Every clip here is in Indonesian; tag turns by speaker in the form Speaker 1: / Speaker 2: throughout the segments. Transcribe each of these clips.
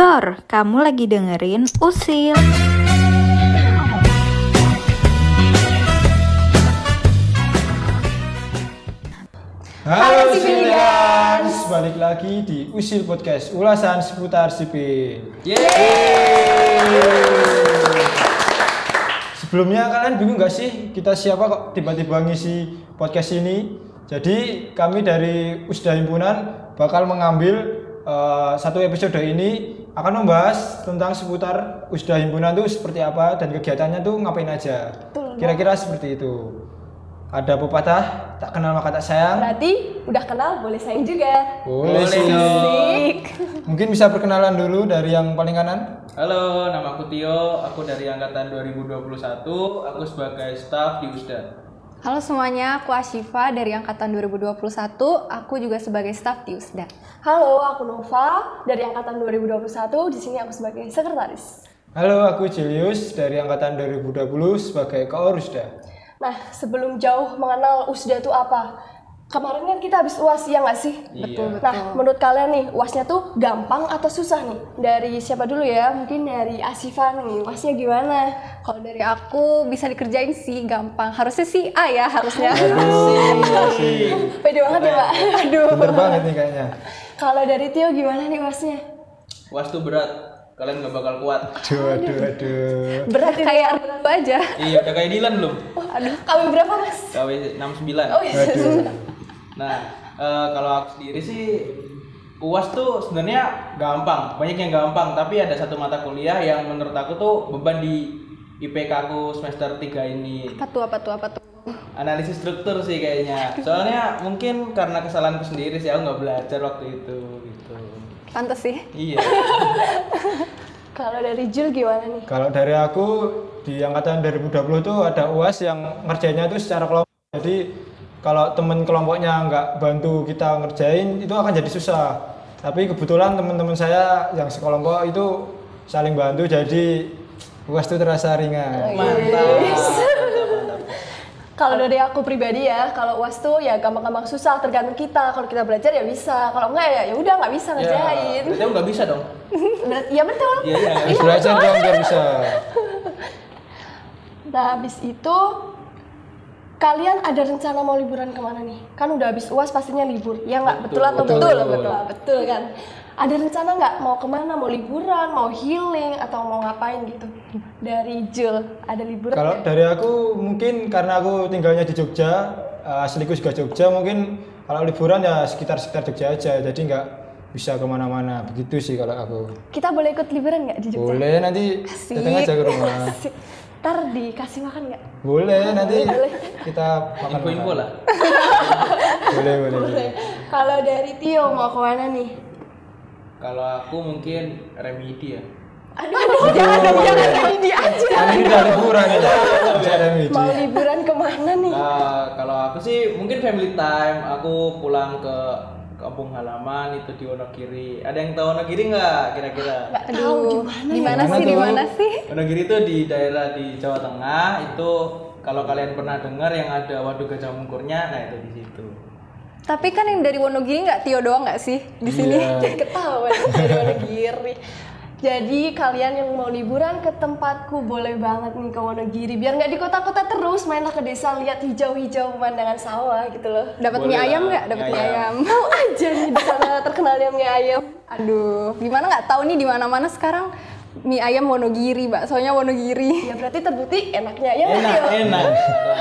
Speaker 1: Dor, kamu lagi dengerin Usil.
Speaker 2: Halo Sipilians, balik lagi di Usil Podcast, ulasan seputar sipil. Sebelumnya kalian bingung nggak sih kita siapa kok tiba-tiba ngisi podcast ini? Jadi kami dari Usda Himpunan bakal mengambil eh, satu episode ini akan membahas tentang seputar Usda Himpunan itu seperti apa dan kegiatannya tuh ngapain aja. Kira-kira seperti itu. Ada pepatah tak kenal maka tak sayang.
Speaker 3: Berarti udah kenal boleh sayang juga.
Speaker 2: Boleh,
Speaker 4: Boleh
Speaker 2: sih. Mungkin bisa perkenalan dulu dari yang paling kanan.
Speaker 4: Halo, nama aku Tio, aku dari angkatan 2021, aku sebagai staf di USDA.
Speaker 5: Halo semuanya, aku Ashifa dari angkatan 2021. Aku juga sebagai staf di USDA.
Speaker 3: Halo, aku Nova dari angkatan 2021. Di sini aku sebagai sekretaris.
Speaker 2: Halo, aku Julius dari angkatan 2020 sebagai Koorusda.
Speaker 3: Nah, sebelum jauh mengenal USDA itu apa? Kemarin kan kita habis UAS ya nggak sih?
Speaker 4: Betul,
Speaker 3: Nah, menurut kalian nih, UASnya tuh gampang atau susah nih? Dari siapa dulu ya? Mungkin dari Asifa nih, UASnya gimana?
Speaker 5: Kalau dari aku bisa dikerjain sih gampang. Harusnya sih A ya harusnya.
Speaker 3: Pede banget ya, Mbak? Aduh.
Speaker 2: Bener banget nih kayaknya.
Speaker 3: Kalau dari Tio gimana nih UASnya?
Speaker 4: Was tuh berat, kalian gak bakal kuat.
Speaker 2: Aduh, aduh, aduh.
Speaker 3: Berat.
Speaker 5: Kayak Ardo aja.
Speaker 4: iya, udah kayak Dilan belum?
Speaker 3: Aduh, kami berapa, Mas?
Speaker 4: KW 69.
Speaker 3: Oh, iya.
Speaker 4: Nah, eh, kalau aku sendiri sih UAS tuh sebenarnya gampang, banyak yang gampang, tapi ada satu mata kuliah yang menurut aku tuh beban di IPK aku semester 3 ini.
Speaker 5: Apa tuh, apa tuh, apa tuh?
Speaker 4: Analisis struktur sih kayaknya. Soalnya mungkin karena kesalahanku sendiri sih aku nggak belajar waktu itu gitu.
Speaker 5: Pantes sih.
Speaker 4: Iya.
Speaker 3: Kalau dari Jul gimana nih?
Speaker 2: Kalau dari aku di angkatan 2020 tuh ada UAS yang ngerjainnya itu secara kelompok. Jadi kalau temen kelompoknya nggak bantu kita ngerjain itu akan jadi susah. Tapi kebetulan teman-teman saya yang sekelompok itu saling bantu jadi UAS itu terasa ringan.
Speaker 4: Mantap.
Speaker 3: Kalau dari aku pribadi ya, kalau UAS tuh ya gampang-gampang susah tergantung kita. Kalau kita belajar ya bisa, kalau enggak ya ya udah nggak bisa
Speaker 4: Ya,
Speaker 3: ngerjain.
Speaker 4: berarti aku nggak bisa dong.
Speaker 3: Ya betul.
Speaker 4: Iya, iya.
Speaker 2: Harus belajar dong biar bisa.
Speaker 3: Nah habis itu kalian ada rencana mau liburan ke mana nih? Kan udah habis UAS pastinya libur. Ya nggak betul, atau
Speaker 2: betul.
Speaker 3: betul? Betul, betul kan. Ada rencana nggak mau ke mana? Mau liburan, mau healing, atau mau ngapain gitu? Dari Jul, ada liburan
Speaker 2: Kalau
Speaker 3: nggak?
Speaker 2: dari aku mungkin karena aku tinggalnya di Jogja, eh, asliku juga Jogja, mungkin kalau liburan ya sekitar-sekitar Jogja aja, jadi nggak bisa ke mana-mana. Begitu sih kalau aku.
Speaker 3: Kita boleh ikut liburan nggak di Jogja?
Speaker 2: Boleh nanti datang aja ke rumah.
Speaker 3: Asik. Ntar dikasih makan nggak?
Speaker 2: Boleh nanti kita makan.
Speaker 4: Info-info lah.
Speaker 2: Boleh boleh. boleh.
Speaker 3: Kalau dari Tio mau ke mana nih?
Speaker 4: Kalau aku mungkin remedi ya.
Speaker 3: Aduh, aduh jangan dong, jangan ini aja.
Speaker 2: Kan ini udah liburan ya.
Speaker 3: Mau liburan ke mana nih?
Speaker 4: Eh, kalau aku sih mungkin family time. Aku pulang ke kampung halaman itu di Wonogiri. Ada yang tahu Wonogiri nggak kira-kira?
Speaker 3: Nggak tahu
Speaker 5: Aduh,
Speaker 3: gimana
Speaker 5: di
Speaker 3: ya?
Speaker 5: mana
Speaker 2: Gimana
Speaker 5: sih? Di
Speaker 2: tuh?
Speaker 5: mana sih?
Speaker 4: Wonogiri itu di daerah di Jawa Tengah. Itu kalau kalian pernah dengar yang ada waduk gajah mungkurnya, nah itu di situ.
Speaker 5: Tapi kan yang dari Wonogiri nggak Tio doang nggak sih di sini?
Speaker 3: Jadi ketahuan dari Wonogiri. Jadi kalian yang mau liburan ke tempatku boleh banget nih ke Wonogiri. Biar nggak di kota-kota terus, mainlah ke desa lihat hijau-hijau pemandangan sawah gitu loh.
Speaker 5: Dapat mie ayam nggak? Dapat
Speaker 4: mie
Speaker 5: ayam.
Speaker 3: Tahu aja nih di sana terkenalnya mie ayam.
Speaker 5: Aduh, gimana nggak tahu nih di mana-mana sekarang mie ayam Wonogiri, baksonya Wonogiri.
Speaker 3: Ya berarti terbukti enaknya ya
Speaker 4: Enak,
Speaker 3: Tio?
Speaker 4: enak.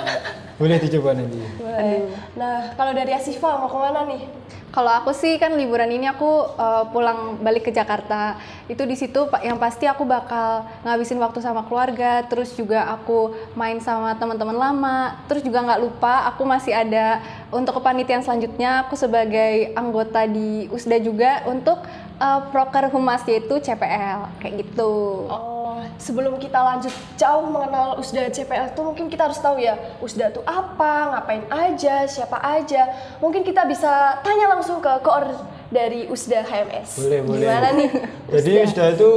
Speaker 2: Boleh dicoba nanti.
Speaker 3: Boleh. Nah, kalau dari Asifa mau ke mana nih?
Speaker 5: Kalau aku sih kan liburan ini aku uh, pulang balik ke Jakarta. Itu di situ Pak yang pasti aku bakal ngabisin waktu sama keluarga, terus juga aku main sama teman-teman lama. Terus juga nggak lupa aku masih ada untuk kepanitiaan selanjutnya aku sebagai anggota di USDA juga untuk uh, proker humas yaitu CPL kayak gitu.
Speaker 3: Oh, sebelum kita lanjut jauh mengenal USDA CPL itu mungkin kita harus tahu ya USDA itu apa, ngapain aja, siapa aja. Mungkin kita bisa tanya langsung ke koor dari USDA HMS.
Speaker 2: Boleh boleh.
Speaker 3: Gimana nih?
Speaker 2: Jadi sudah itu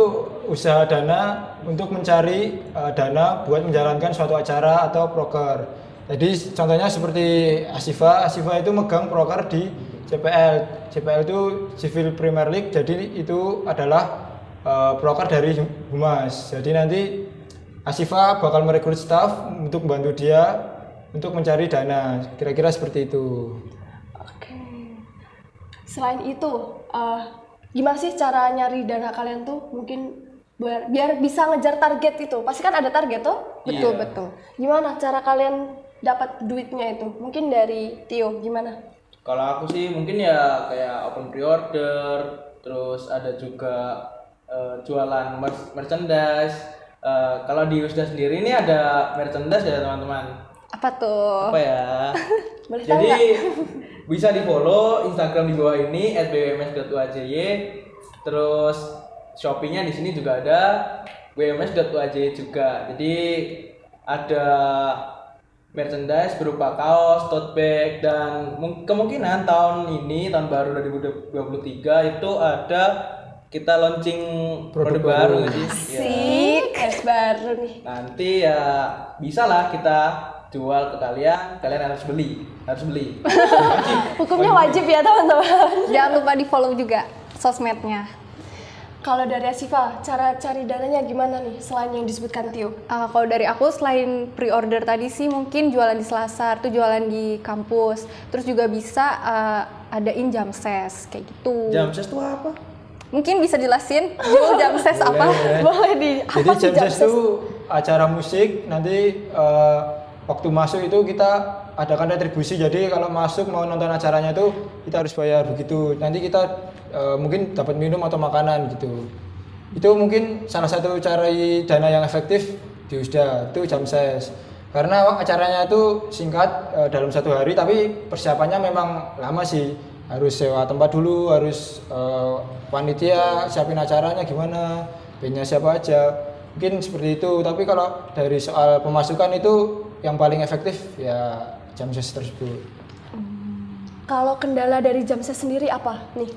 Speaker 2: usaha dana untuk mencari eh, dana buat menjalankan suatu acara atau proker. Jadi contohnya seperti Asifa, Asifa itu megang proker di CPL. CPL itu Civil Premier League. Jadi itu adalah eh, proker dari Humas. Jadi nanti Asifa bakal merekrut staff untuk membantu dia untuk mencari dana. Kira-kira seperti itu.
Speaker 3: Oke. Selain itu, eh, gimana sih cara nyari dana kalian tuh? Mungkin biar, biar bisa ngejar target itu. Pasti kan ada target tuh.
Speaker 5: Betul,
Speaker 4: Iya.
Speaker 5: betul.
Speaker 3: Gimana cara kalian dapat duitnya itu? Mungkin dari Tio, gimana?
Speaker 4: Kalau aku sih mungkin ya kayak open pre-order, terus ada juga eh, jualan mer- merchandise. Eh, kalau di Usda sendiri ini ada merchandise ya teman-teman.
Speaker 5: Apa tuh?
Speaker 4: Apa ya?
Speaker 3: Boleh
Speaker 4: Jadi bisa di follow Instagram di bawah ini @bms.uajy. Terus Shopee-nya di sini juga ada bms.uajy juga. Jadi ada merchandise berupa kaos, tote bag dan mung- kemungkinan tahun ini tahun baru 2023 itu ada kita launching
Speaker 2: Produk
Speaker 4: produk, baru
Speaker 2: baru.
Speaker 4: sih. Ya.
Speaker 3: Es baru nih.
Speaker 4: Nanti ya bisa lah kita jual ke kalian, kalian harus beli, harus beli. Wajib.
Speaker 3: Hukumnya wajib ya teman-teman.
Speaker 5: Jangan lupa di follow juga sosmednya.
Speaker 3: Kalau dari Asifa, cara cari dananya gimana nih selain yang disebutkan Tio?
Speaker 5: Uh, kalau dari aku selain pre-order tadi sih mungkin jualan di Selasar, tuh jualan di kampus. Terus juga bisa uh, adain jam ses kayak gitu.
Speaker 4: Jam ses itu apa?
Speaker 5: Mungkin bisa jelasin Jul jam ses apa?
Speaker 2: Boleh.
Speaker 3: Boleh di
Speaker 2: Jadi
Speaker 3: apa
Speaker 2: jam ses itu acara musik nanti eh, waktu masuk itu kita adakan retribusi. Jadi kalau masuk mau nonton acaranya itu kita harus bayar begitu. Nanti kita eh, mungkin dapat minum atau makanan gitu. Itu mungkin salah satu cara dana yang efektif di USDA itu jam ses. Karena acaranya itu singkat eh, dalam satu hari tapi persiapannya memang lama sih. Harus sewa tempat dulu, harus eh, panitia siapin acaranya gimana, bandnya siapa aja mungkin seperti itu tapi kalau dari soal pemasukan itu yang paling efektif ya jam ses tersebut
Speaker 3: Kalau kendala dari jam ses sendiri apa nih?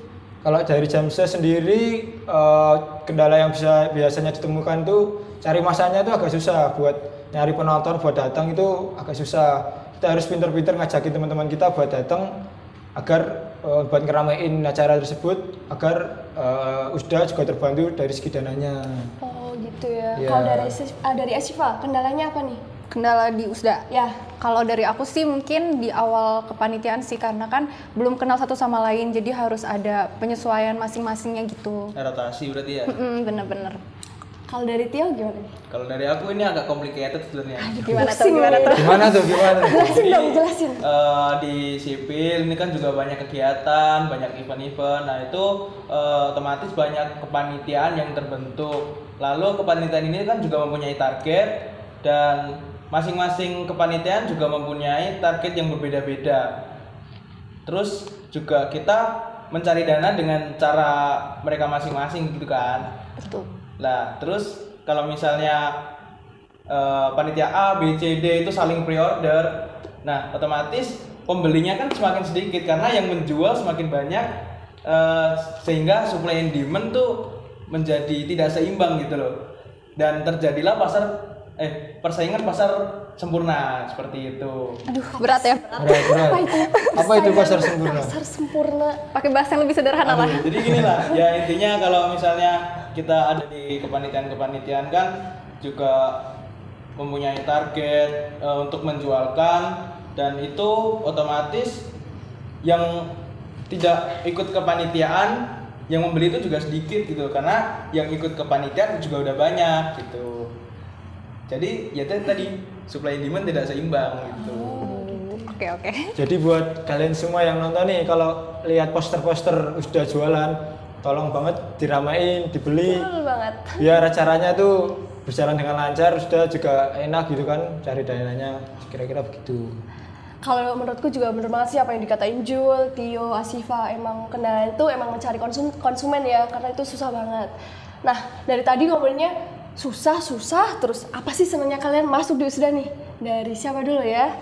Speaker 2: kalau dari jam ses sendiri eh, kendala yang bisa biasanya ditemukan tuh cari masanya itu agak susah buat nyari penonton buat datang itu agak susah kita harus pinter-pinter ngajakin teman-teman kita buat datang agar eh, buat ngeramein acara tersebut agar eh, USDA juga terbantu dari segi dananya
Speaker 3: Oh gitu ya.
Speaker 2: Iya.
Speaker 3: Kalau dari ah, dari Asifa, kendalanya apa nih?
Speaker 5: Kendala di USDA.
Speaker 3: Ya,
Speaker 5: Kalau dari aku sih mungkin di awal kepanitiaan sih karena kan belum kenal satu sama lain jadi harus ada penyesuaian masing-masingnya gitu.
Speaker 4: Rotasi berarti ya.
Speaker 5: Mm, bener-bener.
Speaker 3: kalau dari Tio gimana?
Speaker 4: Kalau dari aku ini agak complicated sebenarnya.
Speaker 5: Gimana tuh? Gimana tuh?
Speaker 2: gimana tuh gimana tuh?
Speaker 3: Jelasin dong, jelasin.
Speaker 4: Eh, di sipil ini kan juga banyak kegiatan, banyak event-event. Nah itu eh, otomatis banyak kepanitiaan yang terbentuk. Lalu kepanitiaan ini kan juga mempunyai target dan masing-masing kepanitiaan juga mempunyai target yang berbeda-beda. Terus juga kita mencari dana dengan cara mereka masing-masing gitu kan.
Speaker 5: Betul.
Speaker 4: Nah, terus kalau misalnya eh, panitia A, B, C, D itu saling pre-order, nah otomatis pembelinya kan semakin sedikit karena yang menjual semakin banyak eh, sehingga supply and demand tuh menjadi tidak seimbang gitu loh. Dan terjadilah pasar eh persaingan pasar sempurna seperti itu.
Speaker 5: Aduh, berat ya.
Speaker 2: berat berat apa itu pasar sempurna
Speaker 3: Pasar sempurna.
Speaker 5: Pakai bahasa yang lebih sederhana lah.
Speaker 4: Aduh, jadi gini lah, ya intinya kalau misalnya kita ada di kepanitiaan-kepanitiaan kan juga mempunyai target eh, untuk menjualkan dan itu otomatis yang tidak ikut kepanitiaan yang membeli itu juga sedikit gitu karena yang ikut kepanitiaan juga udah banyak gitu. Jadi ya tadi supply and demand tidak seimbang gitu.
Speaker 5: Oke, oke.
Speaker 2: Jadi buat kalian semua yang nonton nih, kalau lihat poster-poster sudah jualan, tolong banget diramain, dibeli,
Speaker 3: Betul banget.
Speaker 2: biar acaranya tuh berjalan dengan lancar, sudah juga enak gitu kan, cari dananya, kira-kira begitu.
Speaker 3: Kalau menurutku juga bener banget sih apa yang dikatain Jul, Tio, Asifa emang kendala itu emang mencari konsum konsumen ya karena itu susah banget. Nah dari tadi ngobrolnya susah susah terus apa sih senangnya kalian masuk di Usda nih? Dari siapa dulu ya?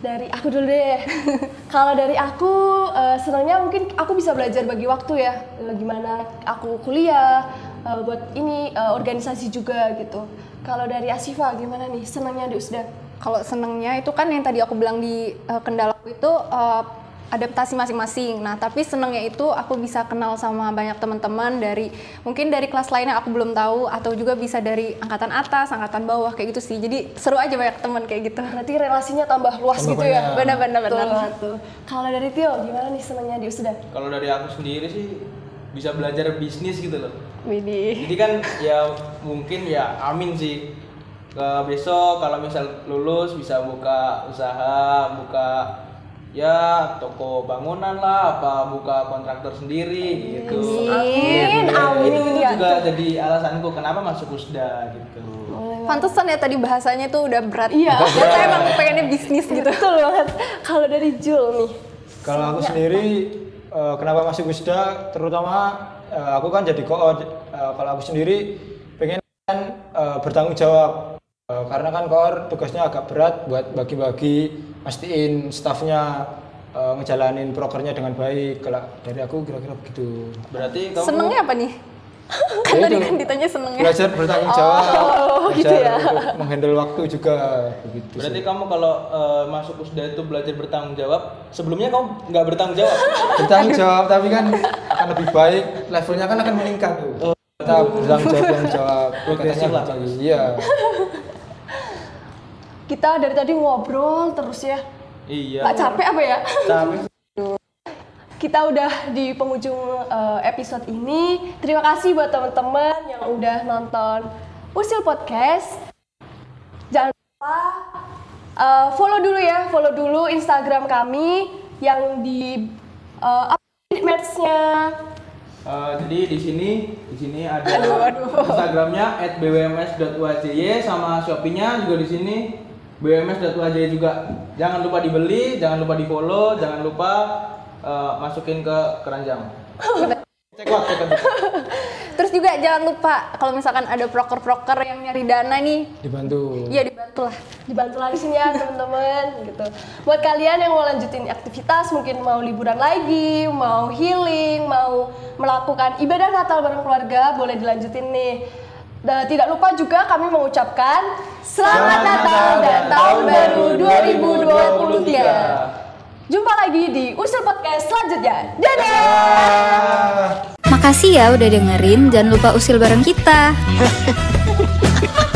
Speaker 3: Dari aku dulu deh. Kalau dari aku eh, senangnya mungkin aku bisa belajar bagi waktu ya. Gimana aku kuliah eh, buat ini eh, organisasi juga gitu. Kalau dari Asifa gimana nih senangnya di Usda?
Speaker 5: Kalau senengnya itu kan yang tadi aku bilang di uh, kendala itu uh, adaptasi masing-masing. Nah, tapi senangnya itu aku bisa kenal sama banyak teman-teman dari mungkin dari kelas lainnya aku belum tahu atau juga bisa dari angkatan atas, angkatan bawah kayak gitu sih. Jadi seru aja banyak teman kayak gitu.
Speaker 3: Berarti relasinya tambah luas
Speaker 2: Tambah
Speaker 3: gitu ya.
Speaker 2: banyak.
Speaker 5: Benar-benar
Speaker 3: Betul
Speaker 5: benar.
Speaker 3: Kalau dari Tio gimana nih senangnya di USDA?
Speaker 4: Kalau dari aku sendiri sih bisa belajar bisnis gitu loh.
Speaker 5: Widih.
Speaker 4: Jadi kan ya mungkin ya amin sih. Ke besok kalau misal lulus bisa buka usaha, buka ya toko bangunan lah, apa buka kontraktor sendiri gitu.
Speaker 3: Amin,
Speaker 4: Iya,
Speaker 3: amin.
Speaker 4: Itu, itu
Speaker 3: Ya,
Speaker 4: juga jadi alasanku kenapa masuk USDA gitu.
Speaker 5: Pantesan ya tadi bahasanya tuh udah berat.
Speaker 3: Iya.
Speaker 5: Ternyata emang pengennya bisnis gitu.
Speaker 3: Betul banget. Kalau dari Jul nih.
Speaker 2: Kalau aku sendiri eh, kenapa masuk Wisda terutama eh, aku kan jadi koor Eh, kalau aku sendiri pengen bertanggung jawab karena kan koor tugasnya agak berat buat bagi-bagi pastiin stafnya eh, ngejalanin prokernya dengan baik kalau dari aku kira-kira begitu
Speaker 4: Berarti kamu
Speaker 5: Senengnya apa nih? kan
Speaker 2: Ya
Speaker 5: tadi kan ditanya senengnya.
Speaker 2: belajar bertanggung jawab
Speaker 3: Oh, gitu
Speaker 2: belajar
Speaker 3: ya.
Speaker 2: untuk menghandle waktu juga begitu
Speaker 4: Berarti
Speaker 2: sih.
Speaker 4: kamu kalau eh, masuk USDA itu belajar bertanggung jawab, sebelumnya kamu nggak bertanggung jawab.
Speaker 2: bertanggung jawab tapi kan akan lebih baik levelnya kan akan meningkat tuh kita bertanggung jawab tanggung jawab
Speaker 4: Progresif lah,
Speaker 2: katanya gitu. iya
Speaker 3: Kita dari tadi ngobrol terus ya.
Speaker 4: iya.
Speaker 3: Gak capek apa ya?
Speaker 4: Capek.
Speaker 3: Kita udah di penghujung eh, episode ini. Terima kasih buat teman-teman yang udah nonton Usil Podcast. Jangan lupa eh, follow dulu ya, follow dulu Instagram kami yang di uh, match-nya.
Speaker 4: Eh, jadi di sini di sini ada Instagramnya @bwms.wajy sama Shopee-nya juga di sini bwms.wajy juga. Jangan lupa dibeli, jangan lupa di follow, jangan lupa eh, masukin ke keranjang. Cek out, cek out.
Speaker 5: Terus juga jangan lupa kalau misalkan ada proker-proker yang nyari dana nih,
Speaker 2: dibantu
Speaker 5: ya dibantu lah.
Speaker 3: dibantu lagi sini ya teman-teman gitu. Buat kalian yang mau lanjutin aktivitas, mungkin mau liburan lagi, mau healing, mau melakukan ibadah Natal bareng keluarga, boleh dilanjutin nih. Dan tidak lupa juga kami mengucapkan Selamat Natal dan Tahun Baru 2023. Jumpa lagi di Usul Podcast selanjutnya. Dadah!
Speaker 1: Makasih ya udah dengerin, jangan lupa usil bareng kita.